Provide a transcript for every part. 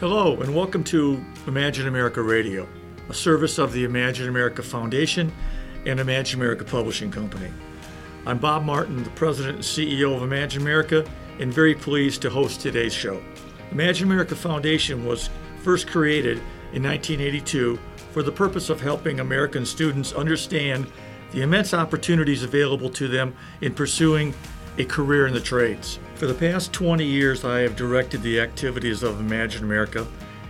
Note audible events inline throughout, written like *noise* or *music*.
Hello, and welcome to Imagine America Radio, a service of the Imagine America Foundation and Imagine America Publishing Company. I'm Bob Martin, the President and CEO of Imagine America, and very pleased to host today's show. Imagine America Foundation was first created in 1982 for the purpose of helping American students understand the immense opportunities available to them in pursuing a career in the trades. For the past 20 years, I have directed the activities of Imagine America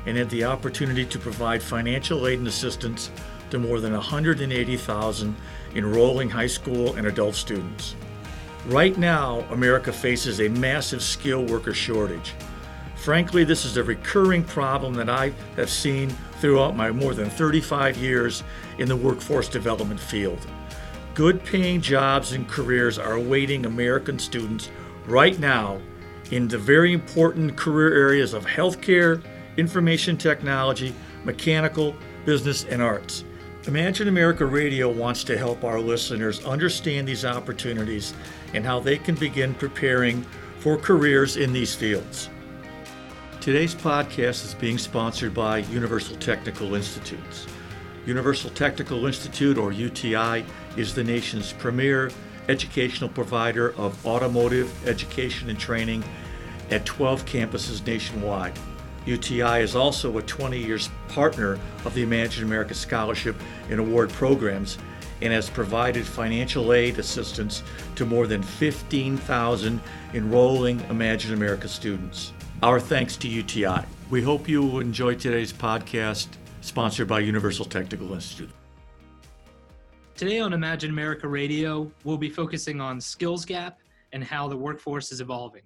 and had the opportunity to provide financial aid and assistance to more than 180,000 enrolling high school and adult students. Right now, America faces a massive skilled worker shortage. Frankly, this is a recurring problem that I have seen throughout my more than 35 years in the workforce development field. Good paying jobs and careers are awaiting American students right now in the very important career areas of healthcare, information technology, mechanical, business, and arts. Imagine America Radio wants to help our listeners understand these opportunities and how they can begin preparing for careers in these fields. Today's podcast is being sponsored by Universal Technical Institutes. Universal Technical Institute, or UTI, is the nation's premier educational provider of automotive education and training at 12 campuses nationwide. UTI is also a 20 years partner of the Imagine America Scholarship and Award programs and has provided financial aid assistance to more than 15,000 enrolling Imagine America students. Our thanks to UTI. We hope you enjoy today's podcast sponsored by Universal Technical Institute. Today on Imagine America Radio, we'll be focusing on skills gap and how the workforce is evolving,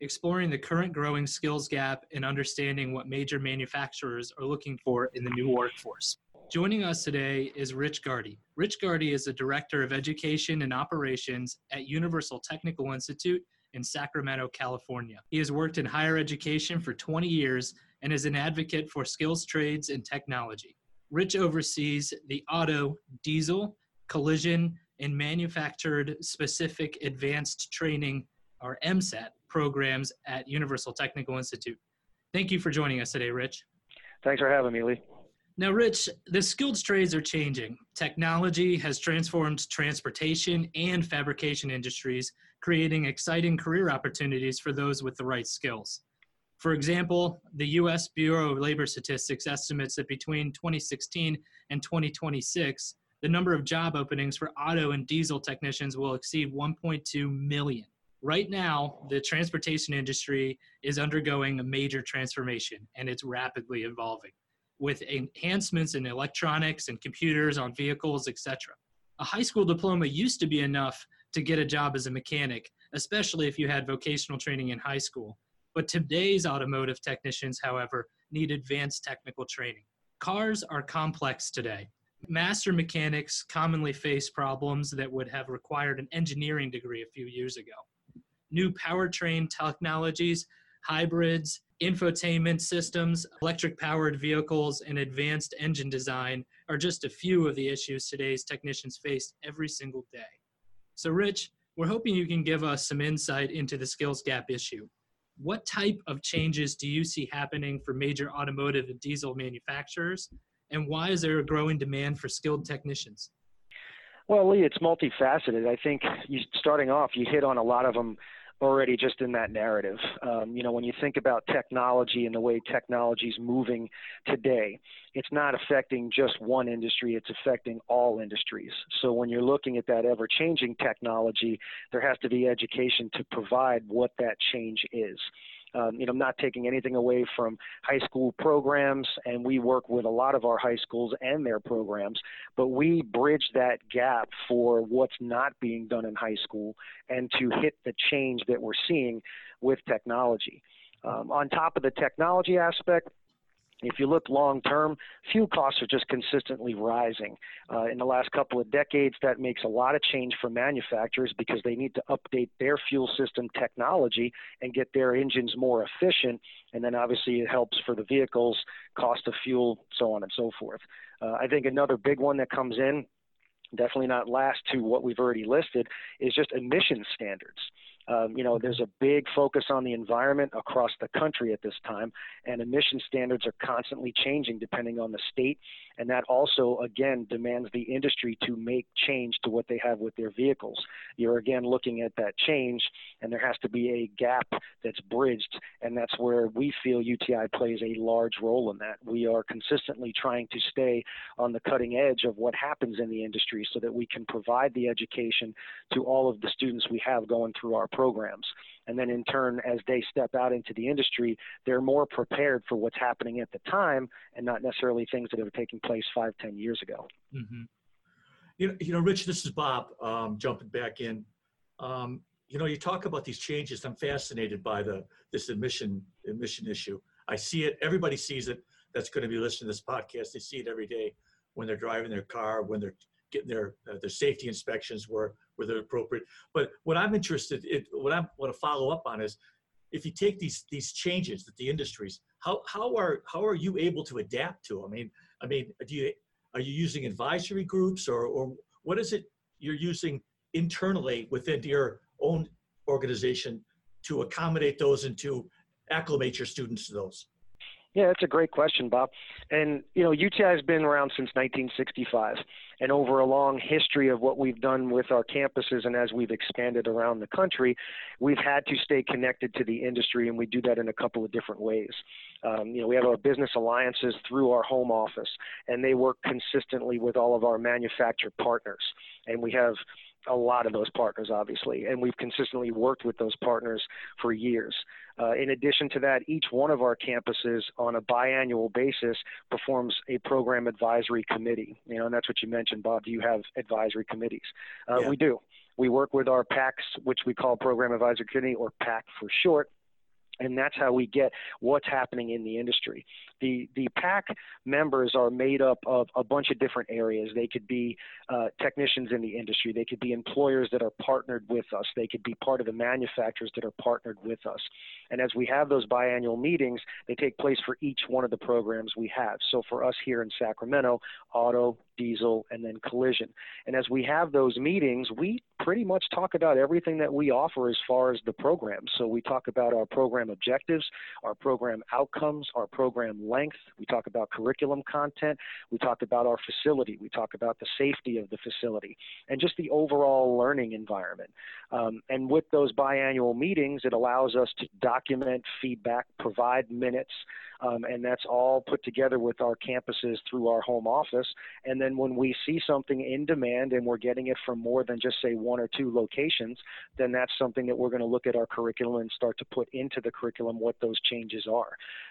exploring the current growing skills gap and understanding what major manufacturers are looking for in the new workforce. Joining us today is Rich Gardy. Rich Gardy is the Director of Education and Operations at Universal Technical Institute in Sacramento, California. He has worked in higher education for 20 years and is an advocate for skills trades and technology. Rich oversees the auto, diesel, collision, and manufactured specific advanced training or MSAT programs at Universal Technical Institute. Thank you for joining us today, Rich. Thanks for having me, Lee. Now, Rich, the skilled trades are changing. Technology has transformed transportation and fabrication industries, creating exciting career opportunities for those with the right skills. For example, the US Bureau of Labor Statistics estimates that between 2016 and 2026, the number of job openings for auto and diesel technicians will exceed 1.2 million. Right now, the transportation industry is undergoing a major transformation and it's rapidly evolving with enhancements in electronics and computers on vehicles, etc. A high school diploma used to be enough to get a job as a mechanic, especially if you had vocational training in high school. But today's automotive technicians, however, need advanced technical training. Cars are complex today, Master mechanics commonly face problems that would have required an engineering degree a few years ago. New powertrain technologies, hybrids, infotainment systems, electric powered vehicles, and advanced engine design are just a few of the issues today's technicians face every single day. So, Rich, we're hoping you can give us some insight into the skills gap issue. What type of changes do you see happening for major automotive and diesel manufacturers? And why is there a growing demand for skilled technicians? Well, Lee, it's multifaceted. I think you, starting off, you hit on a lot of them already just in that narrative. Um, you know, when you think about technology and the way technology is moving today, it's not affecting just one industry, it's affecting all industries. So when you're looking at that ever changing technology, there has to be education to provide what that change is. Um, you know, not taking anything away from high school programs, and we work with a lot of our high schools and their programs, but we bridge that gap for what's not being done in high school and to hit the change that we're seeing with technology. Um, on top of the technology aspect, if you look long term, fuel costs are just consistently rising. Uh, in the last couple of decades, that makes a lot of change for manufacturers because they need to update their fuel system technology and get their engines more efficient. And then obviously it helps for the vehicles, cost of fuel, so on and so forth. Uh, I think another big one that comes in, definitely not last to what we've already listed, is just emission standards. Um, you know, there's a big focus on the environment across the country at this time, and emission standards are constantly changing depending on the state. And that also, again, demands the industry to make change to what they have with their vehicles. You're again looking at that change, and there has to be a gap that's bridged, and that's where we feel UTI plays a large role in that. We are consistently trying to stay on the cutting edge of what happens in the industry so that we can provide the education to all of the students we have going through our programs. And then in turn, as they step out into the industry, they're more prepared for what's happening at the time and not necessarily things that have taken place five, ten years ago. Mm-hmm. You know, you know, Rich, this is Bob um, jumping back in. Um, you know, you talk about these changes. I'm fascinated by the this admission admission issue. I see it. Everybody sees it. That's going to be listening to this podcast. They see it every day when they're driving their car, when they're getting their uh, their safety inspections where where they're appropriate. But what I'm interested in, what I want to follow up on is, if you take these these changes that the industries, how how are how are you able to adapt to? I mean, I mean, do you are you using advisory groups or or what is it you're using internally within your own organization to accommodate those and to acclimate your students to those? Yeah, that's a great question, Bob. And you know, UTI has been around since 1965, and over a long history of what we've done with our campuses and as we've expanded around the country, we've had to stay connected to the industry, and we do that in a couple of different ways. Um, you know, we have our business alliances through our home office, and they work consistently with all of our manufacturer partners, and we have a lot of those partners, obviously, and we've consistently worked with those partners for years. Uh, in addition to that, each one of our campuses on a biannual basis performs a program advisory committee. You know, and that's what you mentioned, Bob. Do you have advisory committees? Uh, yeah. We do. We work with our PACs, which we call Program Advisory Committee, or PAC for short, and that's how we get what's happening in the industry. The the PAC members are made up of a bunch of different areas. They could be uh, technicians in the industry. They could be employers that are partnered with us. They could be part of the manufacturers that are partnered with us. And as we have those biannual meetings, they take place for each one of the programs we have. So for us here in Sacramento, auto, diesel, and then collision. And as we have those meetings, we pretty much talk about everything that we offer as far as the program. So we talk about our program objectives, our program outcomes, our program length. We talk about curriculum content. We talk about our facility. We talk about the safety of the facility and just the overall learning environment. Um, and with those biannual meetings, it allows us to document feedback, provide minutes, um, and that's all put together with our campuses through our home office. And then when we see something in demand and we're getting it from more than just say one or two locations, then that's something that we're going to look at our curriculum and start to put into the curriculum what those changes are.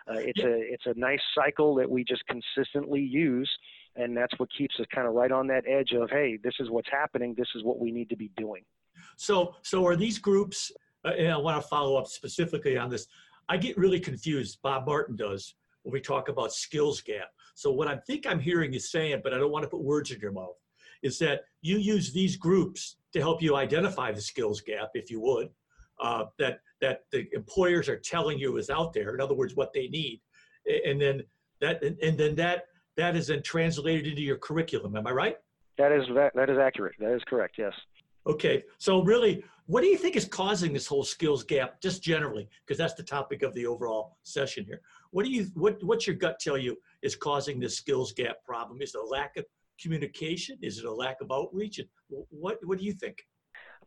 Uh, it's a it's a nice cycle that we just consistently use and that's what keeps us kind of right on that edge of hey this is what's happening this is what we need to be doing so so are these groups uh, and i want to follow up specifically on this I get really confused. Bob Martin does when we talk about skills gap. So what I think I'm hearing you saying, but I don't want to put words in your mouth, is that you use these groups to help you identify the skills gap, if you would, uh, that that the employers are telling you is out there. In other words, what they need, and then that and, and then that that is then translated into your curriculum. Am I right? That is that, that is accurate. That is correct. Yes. Okay, so really, what do you think is causing this whole skills gap, just generally, because that's the topic of the overall session here? What do you, what, what's your gut tell you is causing this skills gap problem? Is it a lack of communication? Is it a lack of outreach? What, what do you think?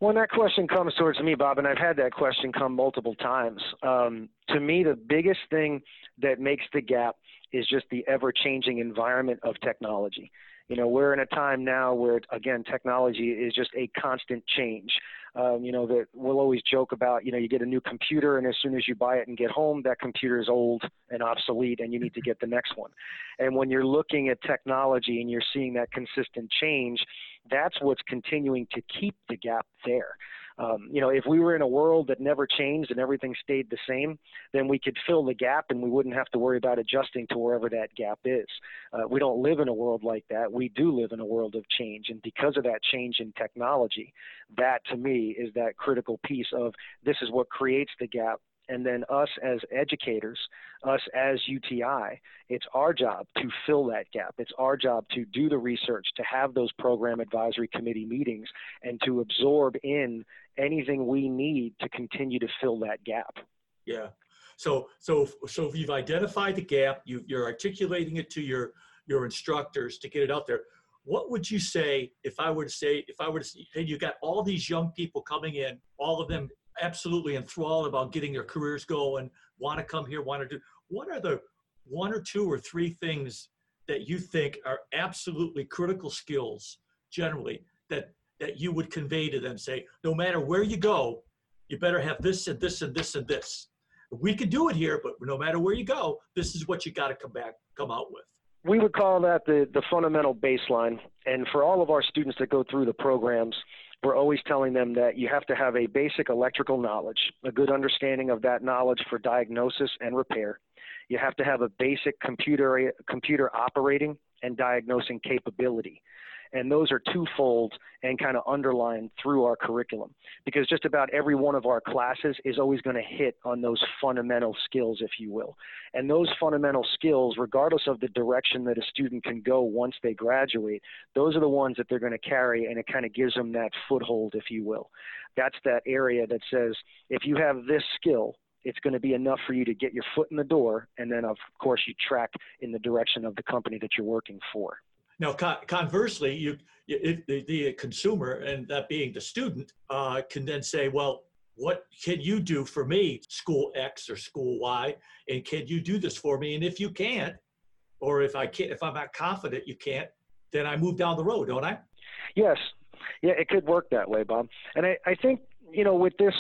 When that question comes towards me, Bob, and I've had that question come multiple times. Um, to me, the biggest thing that makes the gap is just the ever-changing environment of technology you know we're in a time now where again technology is just a constant change um, you know that we'll always joke about you know you get a new computer and as soon as you buy it and get home that computer is old and obsolete and you need to get the next one. And when you're looking at technology and you're seeing that consistent change that's what's continuing to keep the gap there um, you know, if we were in a world that never changed and everything stayed the same, then we could fill the gap and we wouldn't have to worry about adjusting to wherever that gap is. Uh, we don't live in a world like that. We do live in a world of change. And because of that change in technology, that to me is that critical piece of this is what creates the gap And then us as educators, us as UTI, it's our job to fill that gap. It's our job to do the research, to have those program advisory committee meetings, and to absorb in anything we need to continue to fill that gap. Yeah. So, so, so if you've identified the gap, you, you're articulating it to your, your instructors to get it out there. What would you say if I were to say, if I were to say, hey, you got all these young people coming in, all of them absolutely enthralled about getting their careers going, want to come here, want to do, what are the one or two or three things that you think are absolutely critical skills generally that, that you would convey to them? Say, no matter where you go, you better have this and this and this and this. We can do it here, but no matter where you go, this is what you got to come back, come out with we would call that the, the fundamental baseline. And for all of our students that go through the programs, we're always telling them that you have to have a basic electrical knowledge, a good understanding of that knowledge for diagnosis and repair. You have to have a basic computer computer operating and diagnosing capability. And those are twofold and kind of underlined through our curriculum because just about every one of our classes is always going to hit on those fundamental skills, if you will. And those fundamental skills, regardless of the direction that a student can go once they graduate, those are the ones that they're going to carry, and it kind of gives them that foothold, if you will. That's that area that says if you have this skill, it's going to be enough for you to get your foot in the door, and then, of course, you track in the direction of the company that you're working for. Now, conversely, you, you the, the, consumer, and that being the student, uh, can then say, well, what can you do for me, school X or school Y, and can you do this for me? And if you can't, or if I can't, if I'm not confident you can't, then I move down the road, don't I? Yes, yeah, it could work that way, Bob. And I, I think you know with this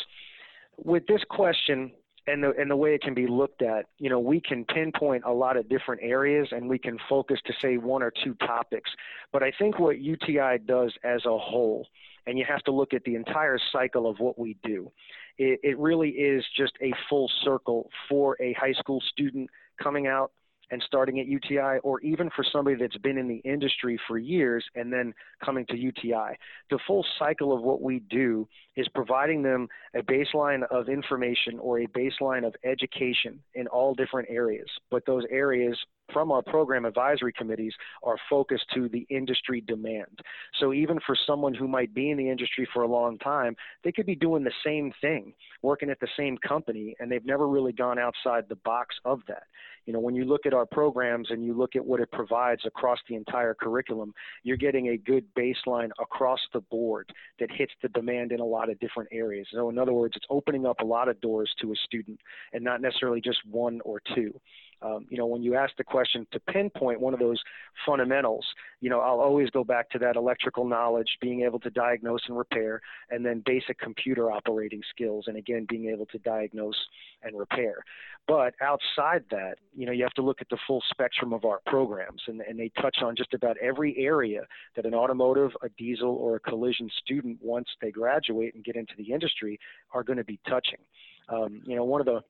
with this question, and the and the way it can be looked at, you know, we can pinpoint a lot of different areas and we can focus to say one or two topics. But I think what UTI does as a whole, and you have to look at the entire cycle of what we do, it, it really is just a full circle for a high school student coming out and starting at UTI, or even for somebody that's been in the industry for years and then coming to UTI. The full cycle of what we do is providing them a baseline of information or a baseline of education in all different areas. But those areas from our program advisory committees are focused to the industry demand. So even for someone who might be in the industry for a long time, they could be doing the same thing, working at the same company, and they've never really gone outside the box of that. You know, when you look at our programs and you look at what it provides across the entire curriculum, you're getting a good baseline across the board that hits the demand in a lot of different areas. So in other words, it's opening up a lot of doors to a student and not necessarily just one or two. Um, you know, when you ask the question to pinpoint one of those fundamentals, you know, I'll always go back to that electrical knowledge, being able to diagnose and repair, and then basic computer operating skills, and again, being able to diagnose and repair. But outside that, you know, you have to look at the full spectrum of our programs, and, and they touch on just about every area that an automotive, a diesel, or a collision student, once they graduate and get into the industry, are going to be touching. Um, you know, one of the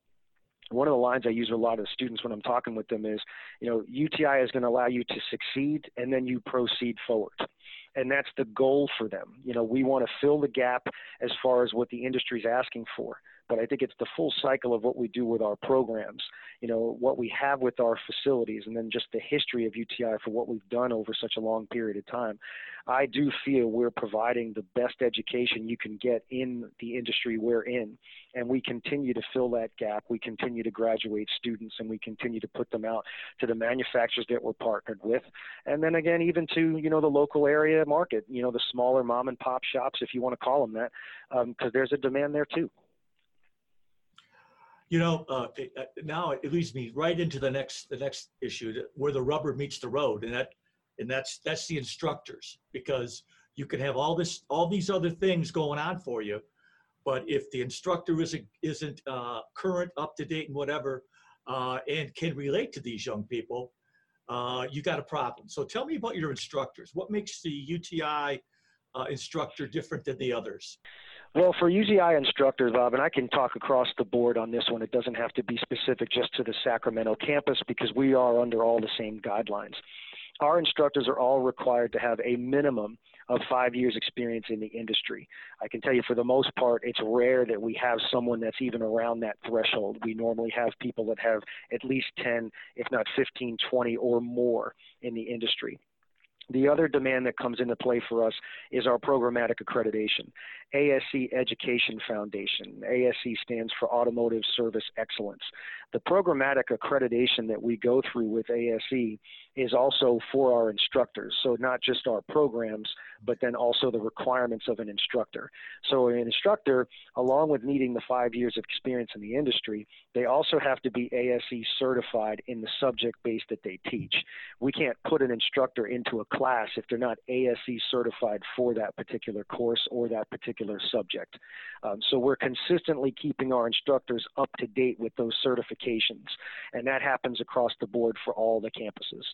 one of the lines I use with a lot of the students when I'm talking with them is, you know, UTI is going to allow you to succeed and then you proceed forward. And that's the goal for them. You know, we want to fill the gap as far as what the industry is asking for but I think it's the full cycle of what we do with our programs, you know, what we have with our facilities, and then just the history of UTI for what we've done over such a long period of time. I do feel we're providing the best education you can get in the industry we're in, and we continue to fill that gap. We continue to graduate students, and we continue to put them out to the manufacturers that we're partnered with, and then again, even to you know the local area market, you know, the smaller mom and pop shops, if you want to call them that, because um, there's a demand there too you know, uh, it, uh, now it leads me right into the next the next issue where the rubber meets the road, and that and that's that's the instructors because you can have all this all these other things going on for you, but if the instructor isn't isn't uh, current, up to date, and whatever, uh, and can relate to these young people, uh, you got a problem. So tell me about your instructors. What makes the UTI uh, instructor different than the others? Well, for UTI instructors, Bob, and I can talk across the board on this one. It doesn't have to be specific just to the Sacramento campus because we are under all the same guidelines. Our instructors are all required to have a minimum of five years experience in the industry. I can tell you for the most part, it's rare that we have someone that's even around that threshold. We normally have people that have at least 10, if not 15, 20 or more in the industry. The other demand that comes into play for us is our programmatic accreditation. ASE Education Foundation. ASE stands for Automotive Service Excellence. The programmatic accreditation that we go through with ASE is also for our instructors. So not just our programs, but then also the requirements of an instructor. So an instructor, along with needing the five years of experience in the industry, they also have to be ASE certified in the subject base that they teach. We can't put an instructor into a class if they're not ASE certified for that particular course or that particular subject. Um, so we're consistently keeping our instructors up to date with those certifications, and that happens across the board for all the campuses.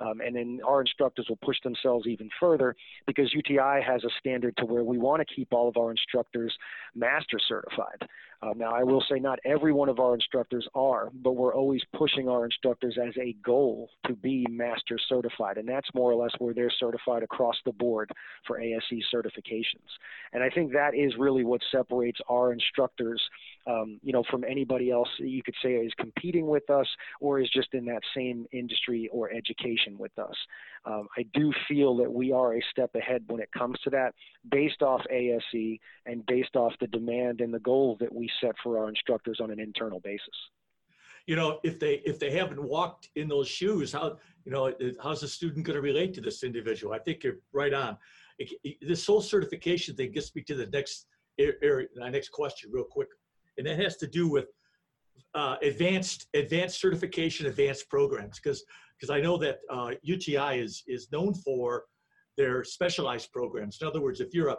Um, and then our instructors will push themselves even further because UTI has a standard to where we want to keep all of our instructors master certified. Um, now, I will say not every one of our instructors are, but we're always pushing our instructors as a goal to be master certified. And that's more or less where they're certified across the board for ASE certifications. And I think that is really what separates our instructors um, you know, from anybody else you could say is competing with us or is just in that same industry or education with us. Um, I do feel that we are a step ahead when it comes to that, based off ASE and based off the demand and the goal that we set for our instructors on an internal basis. You know, if they if they haven't walked in those shoes, how you know how's the student going to relate to this individual? I think you're right on. This whole certification thing gets me to the next area, my next question, real quick and that has to do with uh, advanced advanced certification, advanced programs. Because because I know that uh, UTI is is known for their specialized programs. In other words, if you're a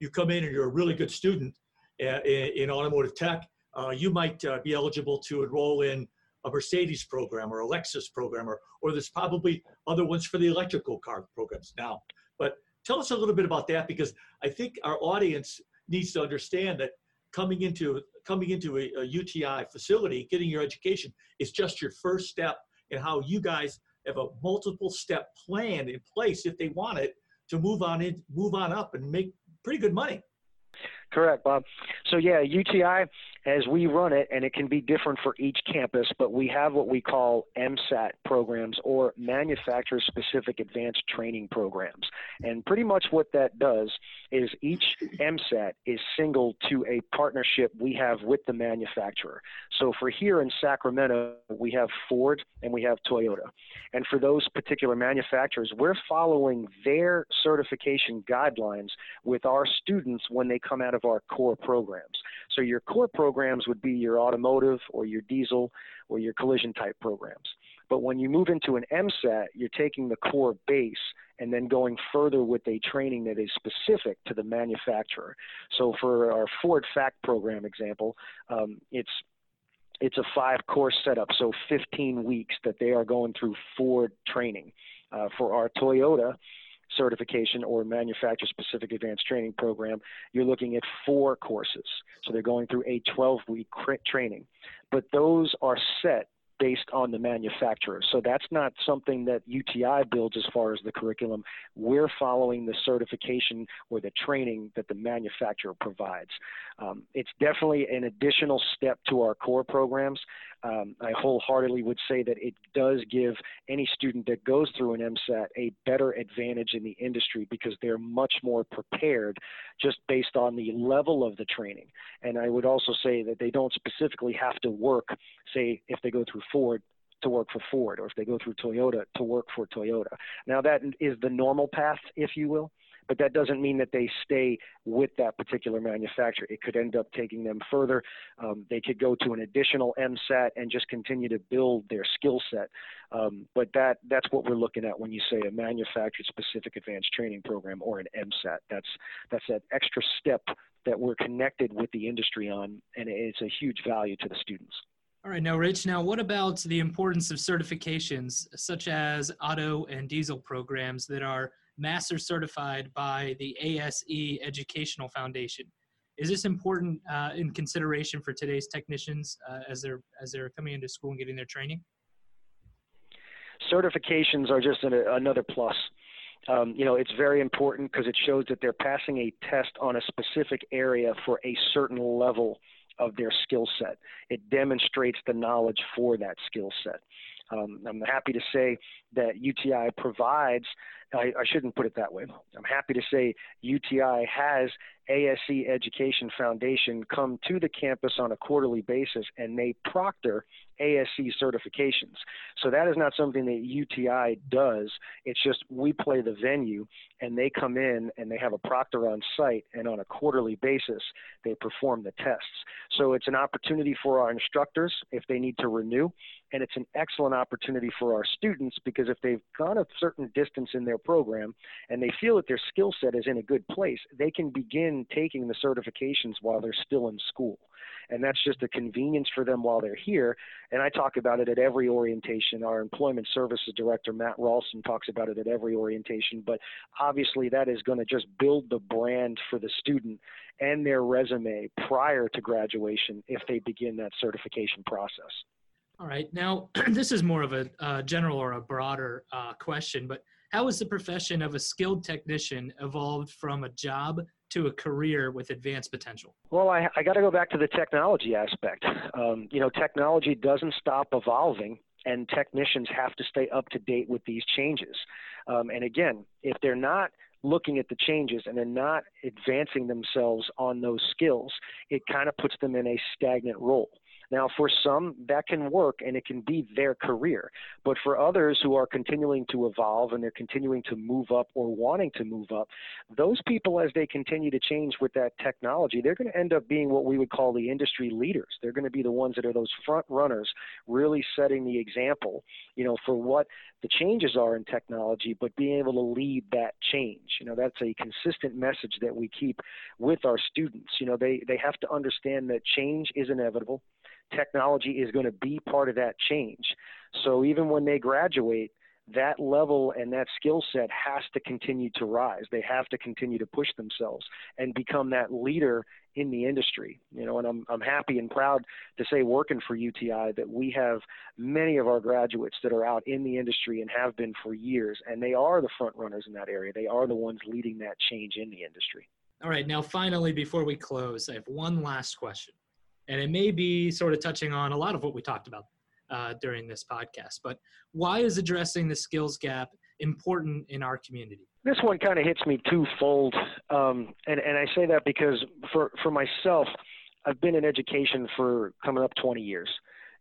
you come in and you're a really good student uh, in, in automotive tech, uh, you might uh, be eligible to enroll in a Mercedes program or a Lexus program, or, or there's probably other ones for the electrical car programs now. But tell us a little bit about that because I think our audience needs to understand that coming into coming into a, a UTI facility, getting your education is just your first step in how you guys have a multiple step plan in place if they want it to move on in, move on up and make pretty good money. Correct, Bob. So yeah, UTI, as we run it, and it can be different for each campus, but we have what we call MSAT programs or manufacturer-specific advanced training programs. And pretty much what that does is each MSAT is single to a partnership we have with the manufacturer. So for here in Sacramento, we have Ford and we have Toyota. And for those particular manufacturers, we're following their certification guidelines with our students when they come out of our core programs. So your core programs would be your automotive or your diesel or your collision type programs. But when you move into an MSAT, you're taking the core base and then going further with a training that is specific to the manufacturer. So for our Ford FACT program example, um, it's it's a five course setup, so 15 weeks that they are going through Ford training. Uh, for our Toyota, certification or manufacturer specific advanced training program, you're looking at four courses. So they're going through a 12 week training. But those are set based on the manufacturer. So that's not something that UTI builds as far as the curriculum. We're following the certification or the training that the manufacturer provides. Um, it's definitely an additional step to our core programs. Um, I wholeheartedly would say that it does give any student that goes through an MSAT a better advantage in the industry because they're much more prepared just based on the level of the training. And I would also say that they don't specifically have to work, say, if they go through Ford, to work for Ford, or if they go through Toyota, to work for Toyota. Now, that is the normal path, if you will but that doesn't mean that they stay with that particular manufacturer. It could end up taking them further. Um, they could go to an additional MSAT and just continue to build their skill set. Um, but that that's what we're looking at when you say a manufacturer specific advanced training program or an MSAT. That's that's that extra step that we're connected with the industry on, and it's a huge value to the students. All right, now, Rich, now what about the importance of certifications such as auto and diesel programs that are master certified by the ASE Educational Foundation. Is this important uh, in consideration for today's technicians uh, as they're as they're coming into school and getting their training? Certifications are just an, another plus. Um, you know, it's very important because it shows that they're passing a test on a specific area for a certain level of their skill set. It demonstrates the knowledge for that skill set. Um, I'm happy to say that UTI provides, I, I, shouldn't put it that way. I'm happy to say UTI has ASE Education Foundation come to the campus on a quarterly basis and they proctor ASE certifications. So that is not something that UTI does. It's just we play the venue and they come in and they have a proctor on site and on a quarterly basis they perform the tests. So it's an opportunity for our instructors if they need to renew and it's an excellent opportunity for our students because if they've gone a certain distance in their program and they feel that their skill set is in a good place, they can begin taking the certifications while they're still in school and that's just a convenience for them while they're here. And I talk about it at every orientation. Our employment services director, Matt Ralston, talks about it at every orientation. But obviously, that is going to just build the brand for the student and their resume prior to graduation if they begin that certification process. All right. Now, *clears throat* this is more of a uh, general or a broader uh, question, but how has the profession of a skilled technician evolved from a job to a career with advanced potential? Well, I, I got to go back to the technology aspect. Um, you know, technology doesn't stop evolving, and technicians have to stay up to date with these changes. Um, and again, if they're not looking at the changes and they're not advancing themselves on those skills, it kind of puts them in a stagnant role. Now, for some, that can work and it can be their career. But for others who are continuing to evolve and they're continuing to move up or wanting to move up, those people, as they continue to change with that technology, they're going to end up being what we would call the industry leaders. They're going to be the ones that are those front runners, really setting the example, you know, for what the changes are in technology, but being able to lead that change. You know, that's a consistent message that we keep with our students. You know, they, they have to understand that change is inevitable technology is going to be part of that change. So even when they graduate, that level and that skill set has to continue to rise. They have to continue to push themselves and become that leader in the industry. You know, and I'm I'm happy and proud to say working for UTI that we have many of our graduates that are out in the industry and have been for years and they are the front runners in that area. They are the ones leading that change in the industry. All right, now finally before we close, I have one last question and it may be sort of touching on a lot of what we talked about uh, during this podcast. But why is addressing the skills gap important in our community? This one kind of hits me twofold, um, and and I say that because for for myself, I've been in education for coming up 20 years,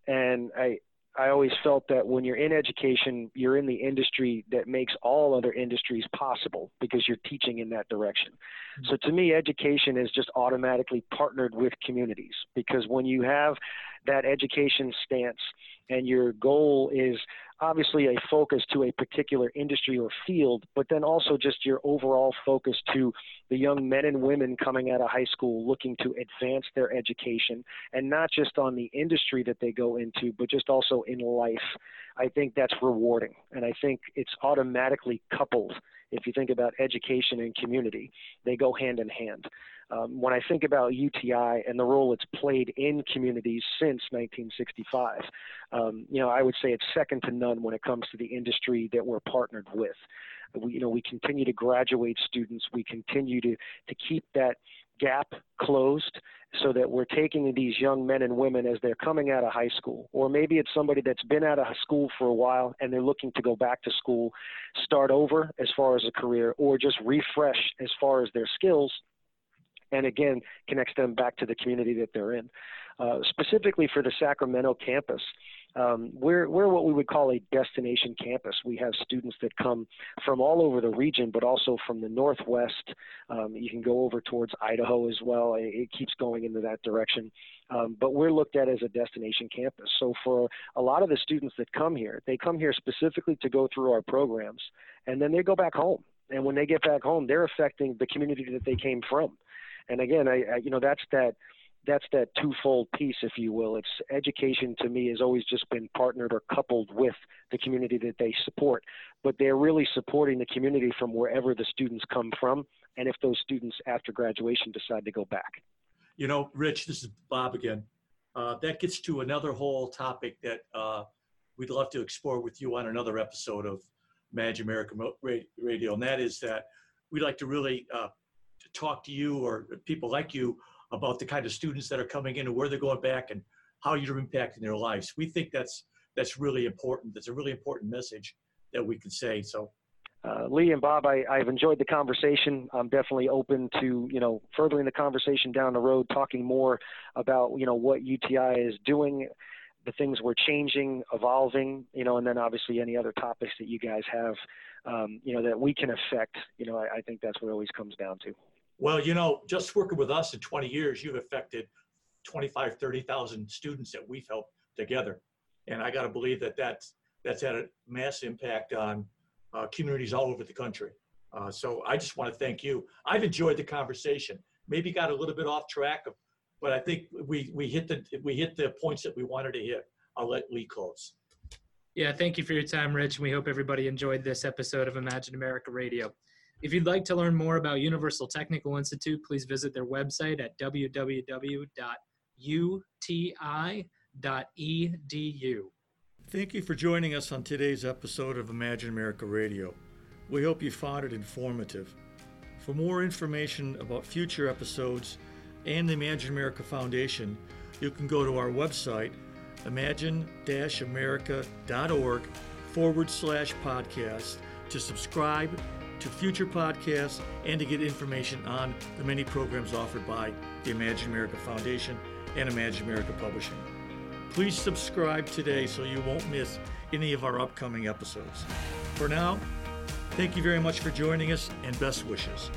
and I I always felt that when you're in education, you're in the industry that makes all other industries possible because you're teaching in that direction. Mm-hmm. So to me, education is just automatically partnered with communities because when you have that education stance and your goal is obviously a focus to a particular industry or field, but then also just your overall focus to the young men and women coming out of high school looking to advance their education and not just on the industry that they go into, but just also in life. I think that's rewarding. And I think it's automatically coupled. If you think about education and community, they go hand in hand. Um, when I think about UTI and the role it's played in communities since 1965, um, you know, I would say it's second to none when it comes to the industry that we're partnered with. We, you know, we continue to graduate students. We continue to to keep that gap closed so that we're taking these young men and women as they're coming out of high school, or maybe it's somebody that's been out of school for a while and they're looking to go back to school, start over as far as a career, or just refresh as far as their skills and again connects them back to the community that they're in. Uh, specifically for the Sacramento campus, um, we're, we're what we would call a destination campus. We have students that come from all over the region, but also from the Northwest. Um, you can go over towards Idaho as well. It, it keeps going into that direction. Um, but we're looked at as a destination campus. So for a lot of the students that come here, they come here specifically to go through our programs, and then they go back home. And when they get back home, they're affecting the community that they came from. And again, I, I you know that's that that's that twofold piece, if you will. It's education to me has always just been partnered or coupled with the community that they support, but they're really supporting the community from wherever the students come from, and if those students after graduation decide to go back. You know, Rich, this is Bob again. Uh, that gets to another whole topic that uh, we'd love to explore with you on another episode of Imagine America Radio, and that is that we'd like to really uh, talk to you or people like you about the kind of students that are coming in and where they're going back and how you're impacting their lives. We think that's that's really important. That's a really important message that we can say. So uh, Lee and Bob, I, I've enjoyed the conversation. I'm definitely open to you know furthering the conversation down the road, talking more about you know what UTI is doing, the things we're changing, evolving, you know, and then obviously any other topics that you guys have, um, you know, that we can affect. You know, I, I think that's what it always comes down to. Well, you know, just working with us in 20 years, you've affected 25, 30,000 students that we've helped together, and I got to believe that that's that's had a mass impact on uh, communities all over the country. Uh, so I just want to thank you. I've enjoyed the conversation. Maybe got a little bit off track, of, but I think we we hit the we hit the points that we wanted to hit. I'll let Lee close. Yeah, thank you for your time, Rich. And we hope everybody enjoyed this episode of Imagine America Radio. If you'd like to learn more about Universal Technical Institute, please visit their website at www.uti.edu. Thank you for joining us on today's episode of Imagine America Radio. We hope you found it informative. For more information about future episodes and the Imagine America Foundation, you can go to our website, imagine america.org forward slash podcast, to subscribe to future podcasts and to get information on the many programs offered by the Imagine America Foundation and Imagine America Publishing. Please subscribe today so you won't miss any of our upcoming episodes. For now, thank you very much for joining us and best wishes.